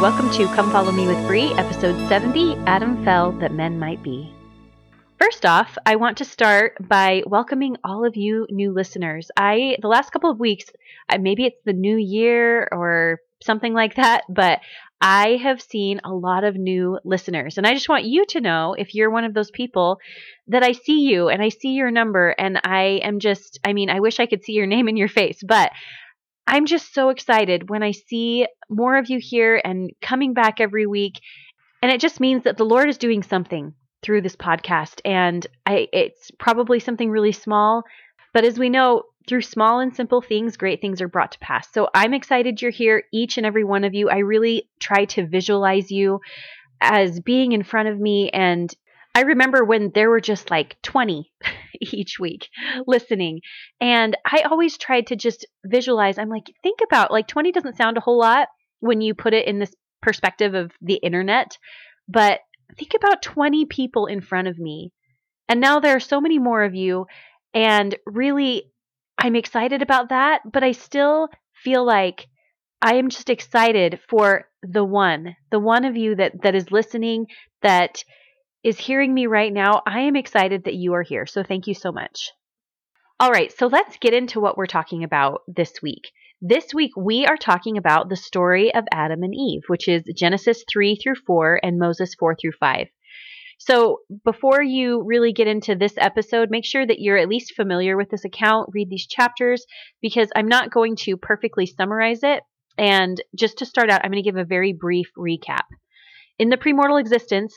welcome to Come Follow Me with Bree, episode 70 Adam Fell That Men Might Be. First off, I want to start by welcoming all of you new listeners. I, the last couple of weeks, maybe it's the new year or something like that, but I have seen a lot of new listeners. And I just want you to know if you're one of those people that I see you and I see your number and I am just, I mean, I wish I could see your name in your face, but I'm just so excited when I see more of you here and coming back every week. And it just means that the Lord is doing something through this podcast. And I, it's probably something really small. But as we know, through small and simple things, great things are brought to pass. So I'm excited you're here, each and every one of you. I really try to visualize you as being in front of me. And I remember when there were just like 20 each week listening. And I always tried to just visualize. I'm like, think about like 20 doesn't sound a whole lot when you put it in this perspective of the internet. But think about 20 people in front of me. And now there are so many more of you. And really, I'm excited about that, but I still feel like I am just excited for the one, the one of you that that is listening that is hearing me right now. I am excited that you are here. So thank you so much. All right, so let's get into what we're talking about this week. This week we are talking about the story of Adam and Eve, which is Genesis 3 through 4 and Moses 4 through 5. So before you really get into this episode, make sure that you're at least familiar with this account, read these chapters, because I'm not going to perfectly summarize it. And just to start out, I'm going to give a very brief recap. In the premortal existence,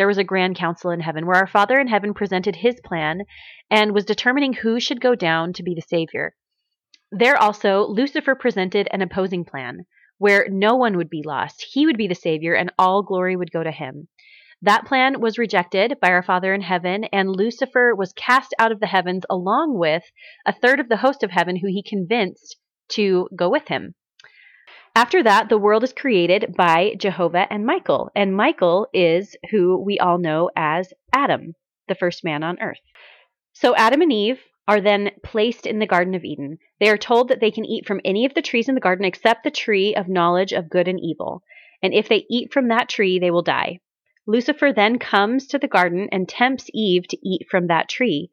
there was a grand council in heaven where our Father in heaven presented his plan and was determining who should go down to be the Savior. There also, Lucifer presented an opposing plan where no one would be lost. He would be the Savior and all glory would go to him. That plan was rejected by our Father in heaven, and Lucifer was cast out of the heavens along with a third of the host of heaven who he convinced to go with him. After that, the world is created by Jehovah and Michael, and Michael is who we all know as Adam, the first man on earth. So Adam and Eve are then placed in the Garden of Eden. They are told that they can eat from any of the trees in the garden except the tree of knowledge of good and evil. And if they eat from that tree, they will die. Lucifer then comes to the garden and tempts Eve to eat from that tree.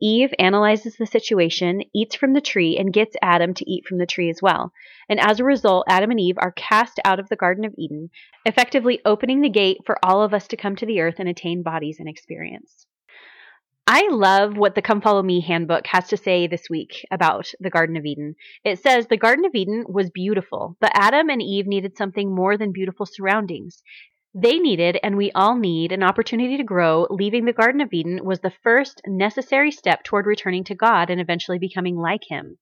Eve analyzes the situation, eats from the tree, and gets Adam to eat from the tree as well. And as a result, Adam and Eve are cast out of the Garden of Eden, effectively opening the gate for all of us to come to the earth and attain bodies and experience. I love what the Come Follow Me handbook has to say this week about the Garden of Eden. It says the Garden of Eden was beautiful, but Adam and Eve needed something more than beautiful surroundings. They needed, and we all need, an opportunity to grow. Leaving the Garden of Eden was the first necessary step toward returning to God and eventually becoming like Him.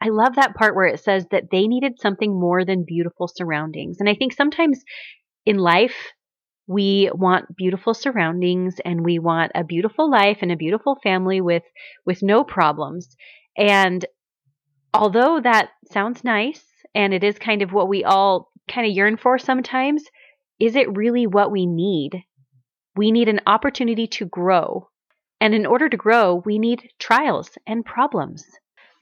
I love that part where it says that they needed something more than beautiful surroundings. And I think sometimes in life, we want beautiful surroundings and we want a beautiful life and a beautiful family with with no problems. And although that sounds nice and it is kind of what we all kind of yearn for sometimes, is it really what we need? We need an opportunity to grow. And in order to grow, we need trials and problems.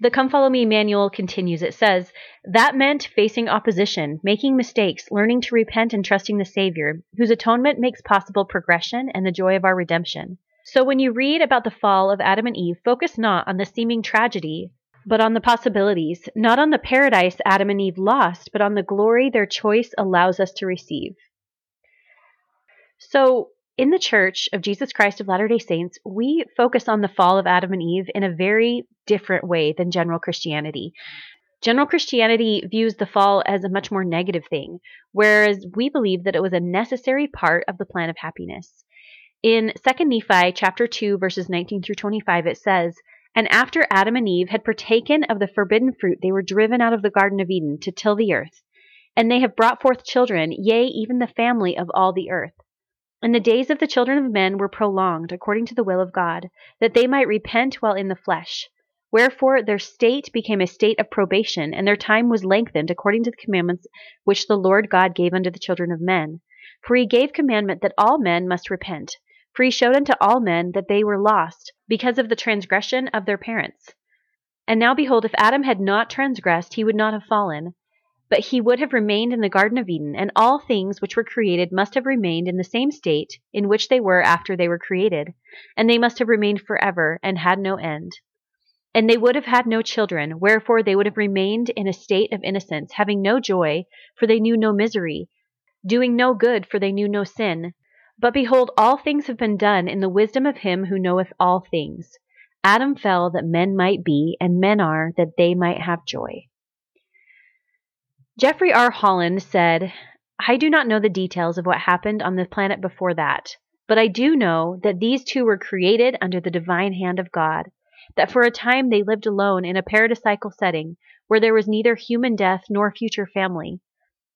The Come Follow Me manual continues. It says, That meant facing opposition, making mistakes, learning to repent, and trusting the Savior, whose atonement makes possible progression and the joy of our redemption. So when you read about the fall of Adam and Eve, focus not on the seeming tragedy, but on the possibilities, not on the paradise Adam and Eve lost, but on the glory their choice allows us to receive. So, in the Church of Jesus Christ of Latter day Saints, we focus on the fall of Adam and Eve in a very different way than general Christianity. General Christianity views the fall as a much more negative thing, whereas we believe that it was a necessary part of the plan of happiness. In 2 Nephi chapter 2 verses 19 through 25 it says, "And after Adam and Eve had partaken of the forbidden fruit, they were driven out of the garden of Eden to till the earth, and they have brought forth children, yea, even the family of all the earth." And the days of the children of men were prolonged according to the will of God, that they might repent while in the flesh. Wherefore their state became a state of probation, and their time was lengthened according to the commandments which the Lord God gave unto the children of men. For he gave commandment that all men must repent. For he showed unto all men that they were lost, because of the transgression of their parents. And now behold, if Adam had not transgressed, he would not have fallen. But he would have remained in the Garden of Eden, and all things which were created must have remained in the same state in which they were after they were created, and they must have remained forever, and had no end. And they would have had no children, wherefore they would have remained in a state of innocence, having no joy, for they knew no misery, doing no good, for they knew no sin. But behold, all things have been done in the wisdom of him who knoweth all things. Adam fell that men might be, and men are that they might have joy. Jeffrey R. Holland said, I do not know the details of what happened on the planet before that, but I do know that these two were created under the divine hand of God, that for a time they lived alone in a paradisical setting where there was neither human death nor future family,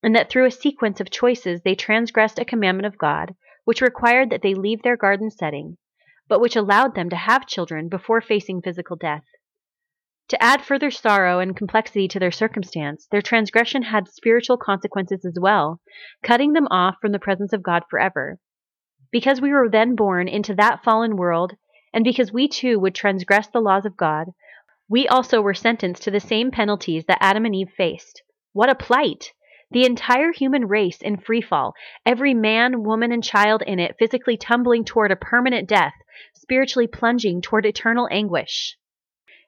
and that through a sequence of choices they transgressed a commandment of God, which required that they leave their garden setting, but which allowed them to have children before facing physical death. To add further sorrow and complexity to their circumstance, their transgression had spiritual consequences as well, cutting them off from the presence of God forever. Because we were then born into that fallen world, and because we too would transgress the laws of God, we also were sentenced to the same penalties that Adam and Eve faced. What a plight! The entire human race in free fall, every man, woman, and child in it physically tumbling toward a permanent death, spiritually plunging toward eternal anguish.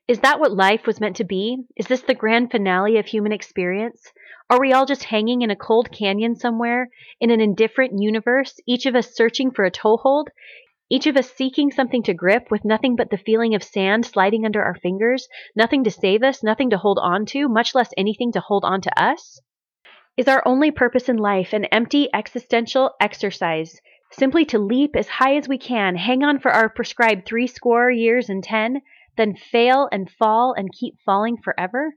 Is that what life was meant to be? Is this the grand finale of human experience? Are we all just hanging in a cold canyon somewhere, in an indifferent universe, each of us searching for a toehold, each of us seeking something to grip with nothing but the feeling of sand sliding under our fingers, nothing to save us, nothing to hold on to, much less anything to hold on to us? Is our only purpose in life an empty existential exercise, simply to leap as high as we can, hang on for our prescribed three score years and ten, then fail and fall and keep falling forever?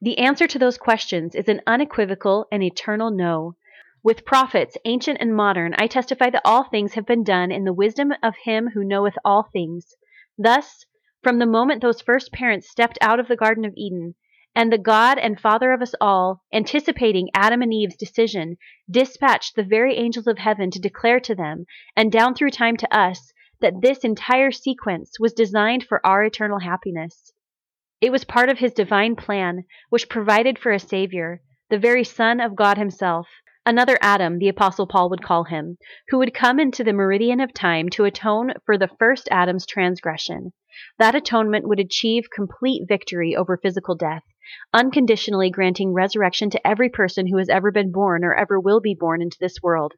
The answer to those questions is an unequivocal and eternal no. With prophets, ancient and modern, I testify that all things have been done in the wisdom of him who knoweth all things. Thus, from the moment those first parents stepped out of the Garden of Eden, and the God and Father of us all, anticipating Adam and Eve's decision, dispatched the very angels of heaven to declare to them, and down through time to us, that this entire sequence was designed for our eternal happiness. It was part of his divine plan, which provided for a Savior, the very Son of God Himself, another Adam, the Apostle Paul would call him, who would come into the meridian of time to atone for the first Adam's transgression. That atonement would achieve complete victory over physical death, unconditionally granting resurrection to every person who has ever been born or ever will be born into this world.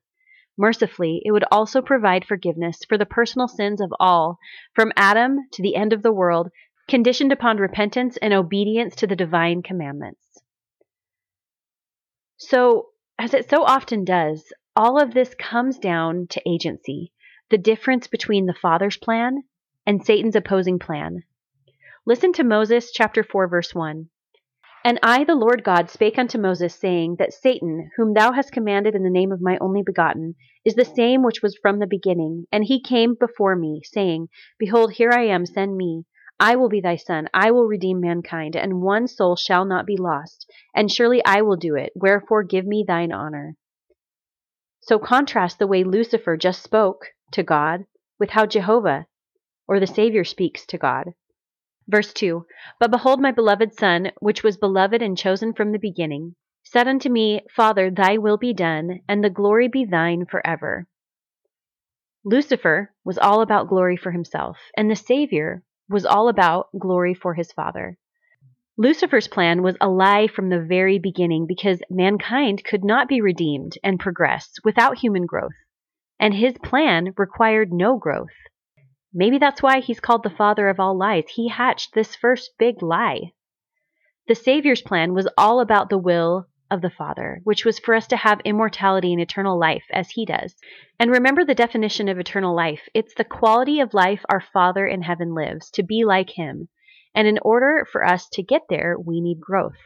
Mercifully, it would also provide forgiveness for the personal sins of all, from Adam to the end of the world, conditioned upon repentance and obedience to the divine commandments. So, as it so often does, all of this comes down to agency, the difference between the Father's plan and Satan's opposing plan. Listen to Moses chapter 4 verse 1. And I, the Lord God, spake unto Moses, saying, That Satan, whom thou hast commanded in the name of my only begotten, is the same which was from the beginning. And he came before me, saying, Behold, here I am, send me. I will be thy son, I will redeem mankind, and one soul shall not be lost. And surely I will do it, wherefore give me thine honor. So contrast the way Lucifer just spoke to God with how Jehovah or the Savior speaks to God. Verse 2 But behold, my beloved Son, which was beloved and chosen from the beginning, said unto me, Father, thy will be done, and the glory be thine forever. Lucifer was all about glory for himself, and the Savior was all about glory for his Father. Lucifer's plan was a lie from the very beginning because mankind could not be redeemed and progress without human growth, and his plan required no growth. Maybe that's why he's called the father of all lies. He hatched this first big lie. The Savior's plan was all about the will of the Father, which was for us to have immortality and eternal life as he does. And remember the definition of eternal life it's the quality of life our Father in heaven lives, to be like him. And in order for us to get there, we need growth.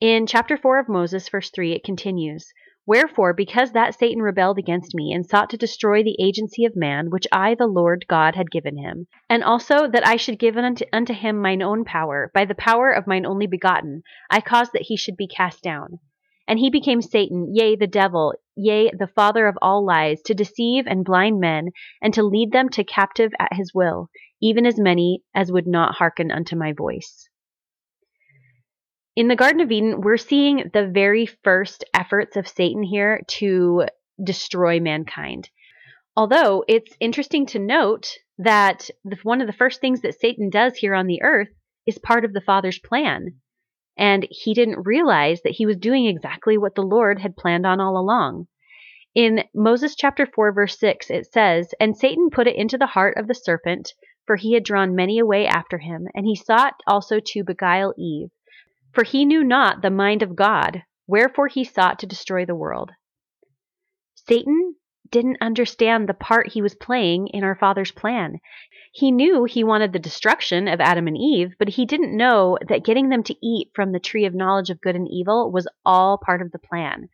In chapter 4 of Moses, verse 3, it continues Wherefore, because that Satan rebelled against me, and sought to destroy the agency of man, which I, the Lord God, had given him, and also that I should give unto, unto him mine own power, by the power of mine only begotten, I caused that he should be cast down. And he became Satan, yea, the devil, yea, the father of all lies, to deceive and blind men, and to lead them to captive at his will, even as many as would not hearken unto my voice. In the Garden of Eden, we're seeing the very first efforts of Satan here to destroy mankind. Although it's interesting to note that the, one of the first things that Satan does here on the earth is part of the Father's plan. And he didn't realize that he was doing exactly what the Lord had planned on all along. In Moses chapter 4, verse 6, it says, And Satan put it into the heart of the serpent, for he had drawn many away after him, and he sought also to beguile Eve. For he knew not the mind of God, wherefore he sought to destroy the world. Satan didn't understand the part he was playing in our Father's plan. He knew he wanted the destruction of Adam and Eve, but he didn't know that getting them to eat from the tree of knowledge of good and evil was all part of the plan.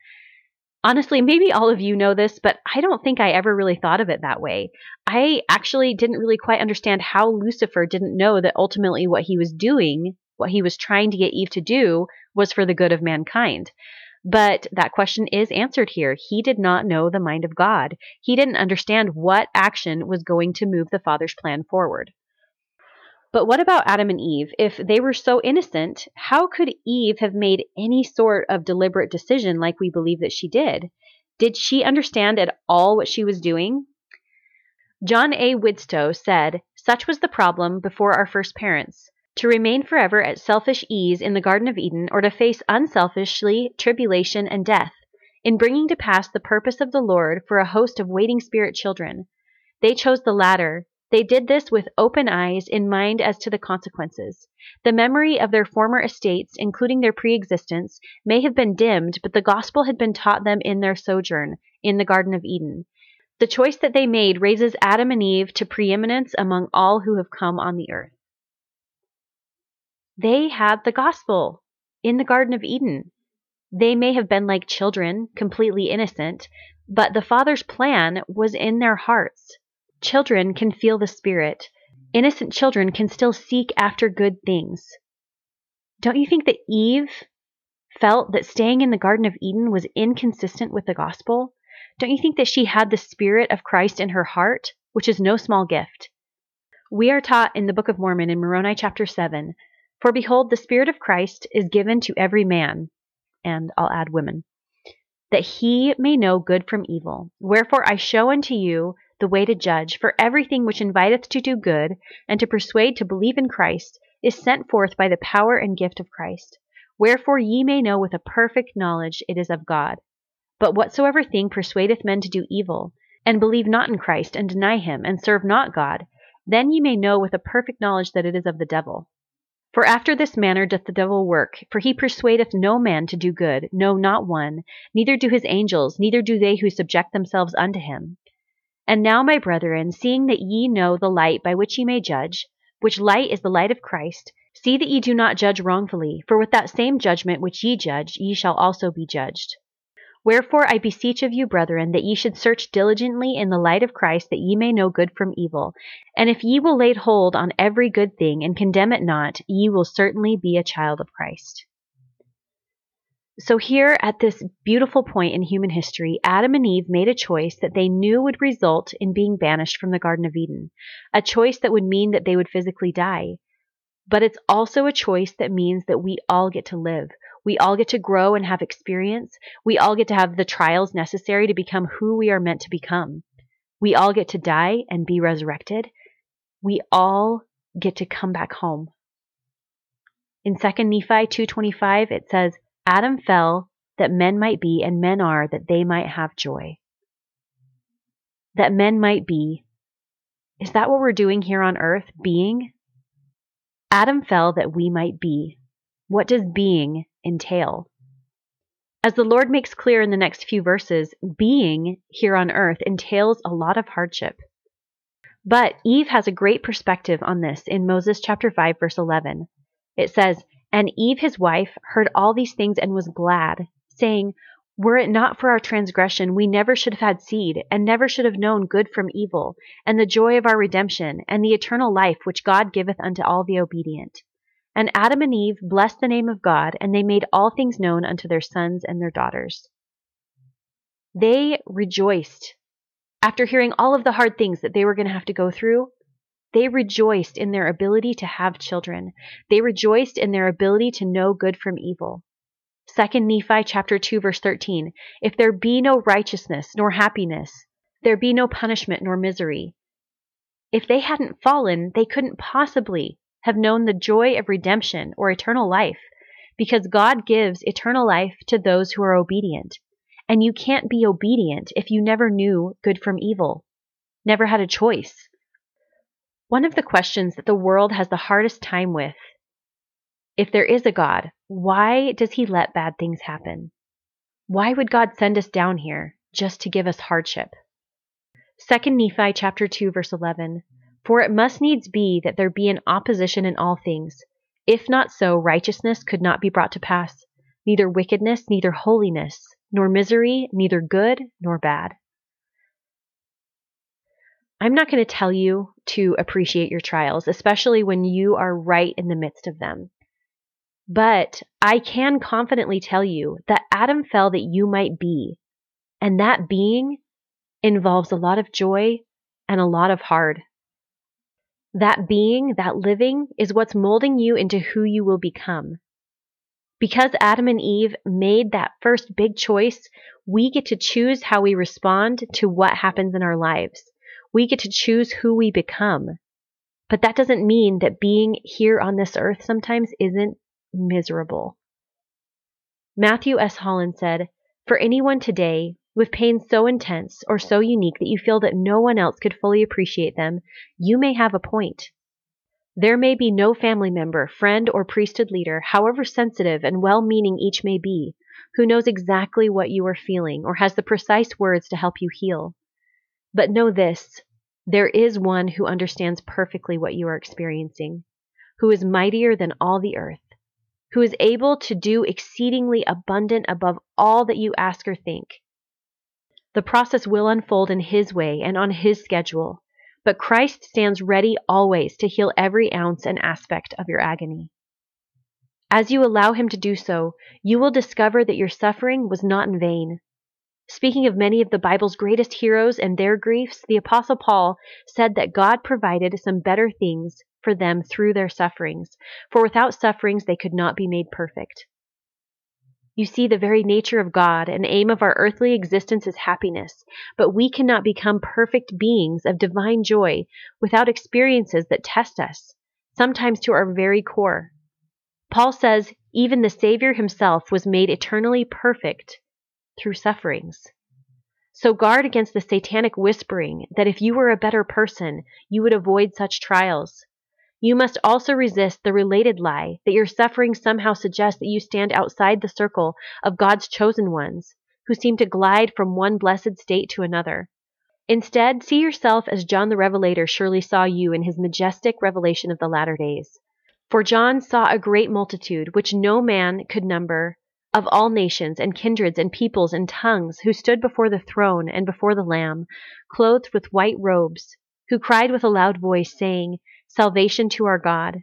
Honestly, maybe all of you know this, but I don't think I ever really thought of it that way. I actually didn't really quite understand how Lucifer didn't know that ultimately what he was doing, what he was trying to get Eve to do, was for the good of mankind. But that question is answered here. He did not know the mind of God. He didn't understand what action was going to move the Father's plan forward. But what about Adam and Eve? If they were so innocent, how could Eve have made any sort of deliberate decision like we believe that she did? Did she understand at all what she was doing? John A. Widtsoe said, Such was the problem before our first parents to remain forever at selfish ease in the Garden of Eden, or to face unselfishly tribulation and death, in bringing to pass the purpose of the Lord for a host of waiting spirit children. They chose the latter. They did this with open eyes in mind as to the consequences. The memory of their former estates, including their pre existence, may have been dimmed, but the gospel had been taught them in their sojourn in the Garden of Eden. The choice that they made raises Adam and Eve to preeminence among all who have come on the earth. They had the gospel in the Garden of Eden. They may have been like children, completely innocent, but the Father's plan was in their hearts. Children can feel the Spirit. Innocent children can still seek after good things. Don't you think that Eve felt that staying in the Garden of Eden was inconsistent with the gospel? Don't you think that she had the Spirit of Christ in her heart, which is no small gift? We are taught in the Book of Mormon in Moroni chapter 7 for behold, the Spirit of Christ is given to every man, and I'll add women, that he may know good from evil. Wherefore I show unto you the way to judge, for everything which inviteth to do good, and to persuade to believe in Christ, is sent forth by the power and gift of Christ. Wherefore ye may know with a perfect knowledge it is of God. But whatsoever thing persuadeth men to do evil, and believe not in Christ, and deny him, and serve not God, then ye may know with a perfect knowledge that it is of the devil. For after this manner doth the devil work: for he persuadeth no man to do good, no, not one; neither do his angels, neither do they who subject themselves unto him. And now, my brethren, seeing that ye know the light by which ye may judge, which light is the light of Christ, see that ye do not judge wrongfully: for with that same judgment which ye judge, ye shall also be judged. Wherefore I beseech of you, brethren, that ye should search diligently in the light of Christ, that ye may know good from evil. And if ye will lay hold on every good thing, and condemn it not, ye will certainly be a child of Christ. So, here at this beautiful point in human history, Adam and Eve made a choice that they knew would result in being banished from the Garden of Eden, a choice that would mean that they would physically die. But it's also a choice that means that we all get to live. We all get to grow and have experience. We all get to have the trials necessary to become who we are meant to become. We all get to die and be resurrected. We all get to come back home. In 2 Nephi 2:25 it says, "Adam fell that men might be and men are that they might have joy." That men might be. Is that what we're doing here on earth, being? Adam fell that we might be. What does being entail? As the Lord makes clear in the next few verses, being here on earth entails a lot of hardship. But Eve has a great perspective on this in Moses chapter 5 verse 11. It says, "And Eve his wife heard all these things and was glad, saying, were it not for our transgression, we never should have had seed, and never should have known good from evil, and the joy of our redemption, and the eternal life which God giveth unto all the obedient. And Adam and Eve blessed the name of God, and they made all things known unto their sons and their daughters. They rejoiced. After hearing all of the hard things that they were going to have to go through, They rejoiced in their ability to have children. They rejoiced in their ability to know good from evil. 2 Nephi chapter 2 verse 13. If there be no righteousness nor happiness, there be no punishment nor misery. If they hadn't fallen, they couldn't possibly have known the joy of redemption or eternal life, because God gives eternal life to those who are obedient. And you can't be obedient if you never knew good from evil, never had a choice. One of the questions that the world has the hardest time with if there is a God, why does he let bad things happen? Why would God send us down here just to give us hardship? 2 Nephi chapter 2 verse 11 For it must needs be that there be an opposition in all things. If not so righteousness could not be brought to pass. Neither wickedness neither holiness nor misery neither good nor bad. I'm not going to tell you to appreciate your trials especially when you are right in the midst of them. But I can confidently tell you that Adam fell that you might be. And that being involves a lot of joy and a lot of hard. That being, that living, is what's molding you into who you will become. Because Adam and Eve made that first big choice, we get to choose how we respond to what happens in our lives. We get to choose who we become. But that doesn't mean that being here on this earth sometimes isn't miserable. Matthew S. Holland said, For anyone today with pain so intense or so unique that you feel that no one else could fully appreciate them, you may have a point. There may be no family member, friend, or priesthood leader, however sensitive and well meaning each may be, who knows exactly what you are feeling or has the precise words to help you heal. But know this there is one who understands perfectly what you are experiencing, who is mightier than all the earth, who is able to do exceedingly abundant above all that you ask or think the process will unfold in His way and on His schedule, but Christ stands ready always to heal every ounce and aspect of your agony. As you allow Him to do so, you will discover that your suffering was not in vain. Speaking of many of the Bible's greatest heroes and their griefs, the Apostle Paul said that God provided some better things for them through their sufferings, for without sufferings they could not be made perfect. You see, the very nature of God and aim of our earthly existence is happiness, but we cannot become perfect beings of divine joy without experiences that test us, sometimes to our very core. Paul says even the Savior himself was made eternally perfect through sufferings. So guard against the satanic whispering that if you were a better person, you would avoid such trials. You must also resist the related lie that your suffering somehow suggests that you stand outside the circle of God's chosen ones, who seem to glide from one blessed state to another. Instead, see yourself as John the Revelator surely saw you in his majestic revelation of the latter days. For John saw a great multitude, which no man could number, of all nations and kindreds and peoples and tongues, who stood before the throne and before the Lamb, clothed with white robes, who cried with a loud voice, saying, salvation to our God.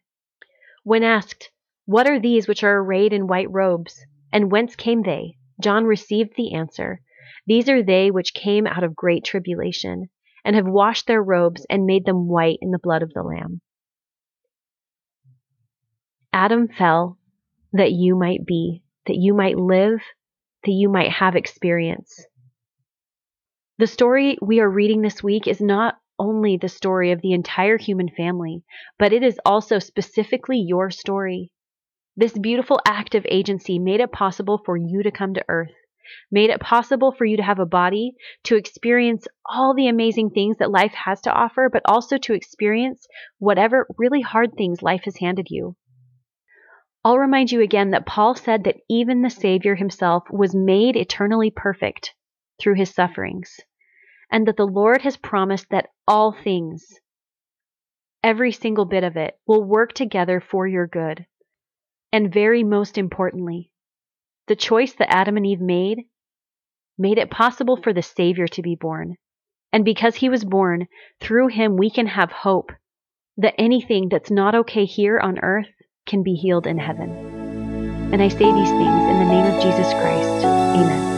When asked, What are these which are arrayed in white robes, and whence came they? John received the answer, These are they which came out of great tribulation, and have washed their robes and made them white in the blood of the Lamb. Adam fell that you might be, that you might live, that you might have experience. The story we are reading this week is not only the story of the entire human family, but it is also specifically your story. This beautiful act of agency made it possible for you to come to earth, made it possible for you to have a body, to experience all the amazing things that life has to offer, but also to experience whatever really hard things life has handed you. I'll remind you again that Paul said that even the Savior himself was made eternally perfect through his sufferings and that the Lord has promised that all things, every single bit of it, will work together for your good. And very most importantly, the choice that Adam and Eve made made it possible for the Savior to be born. And because he was born, through him we can have hope that anything that's not okay here on earth can be healed in heaven. And I say these things in the name of Jesus Christ. Amen.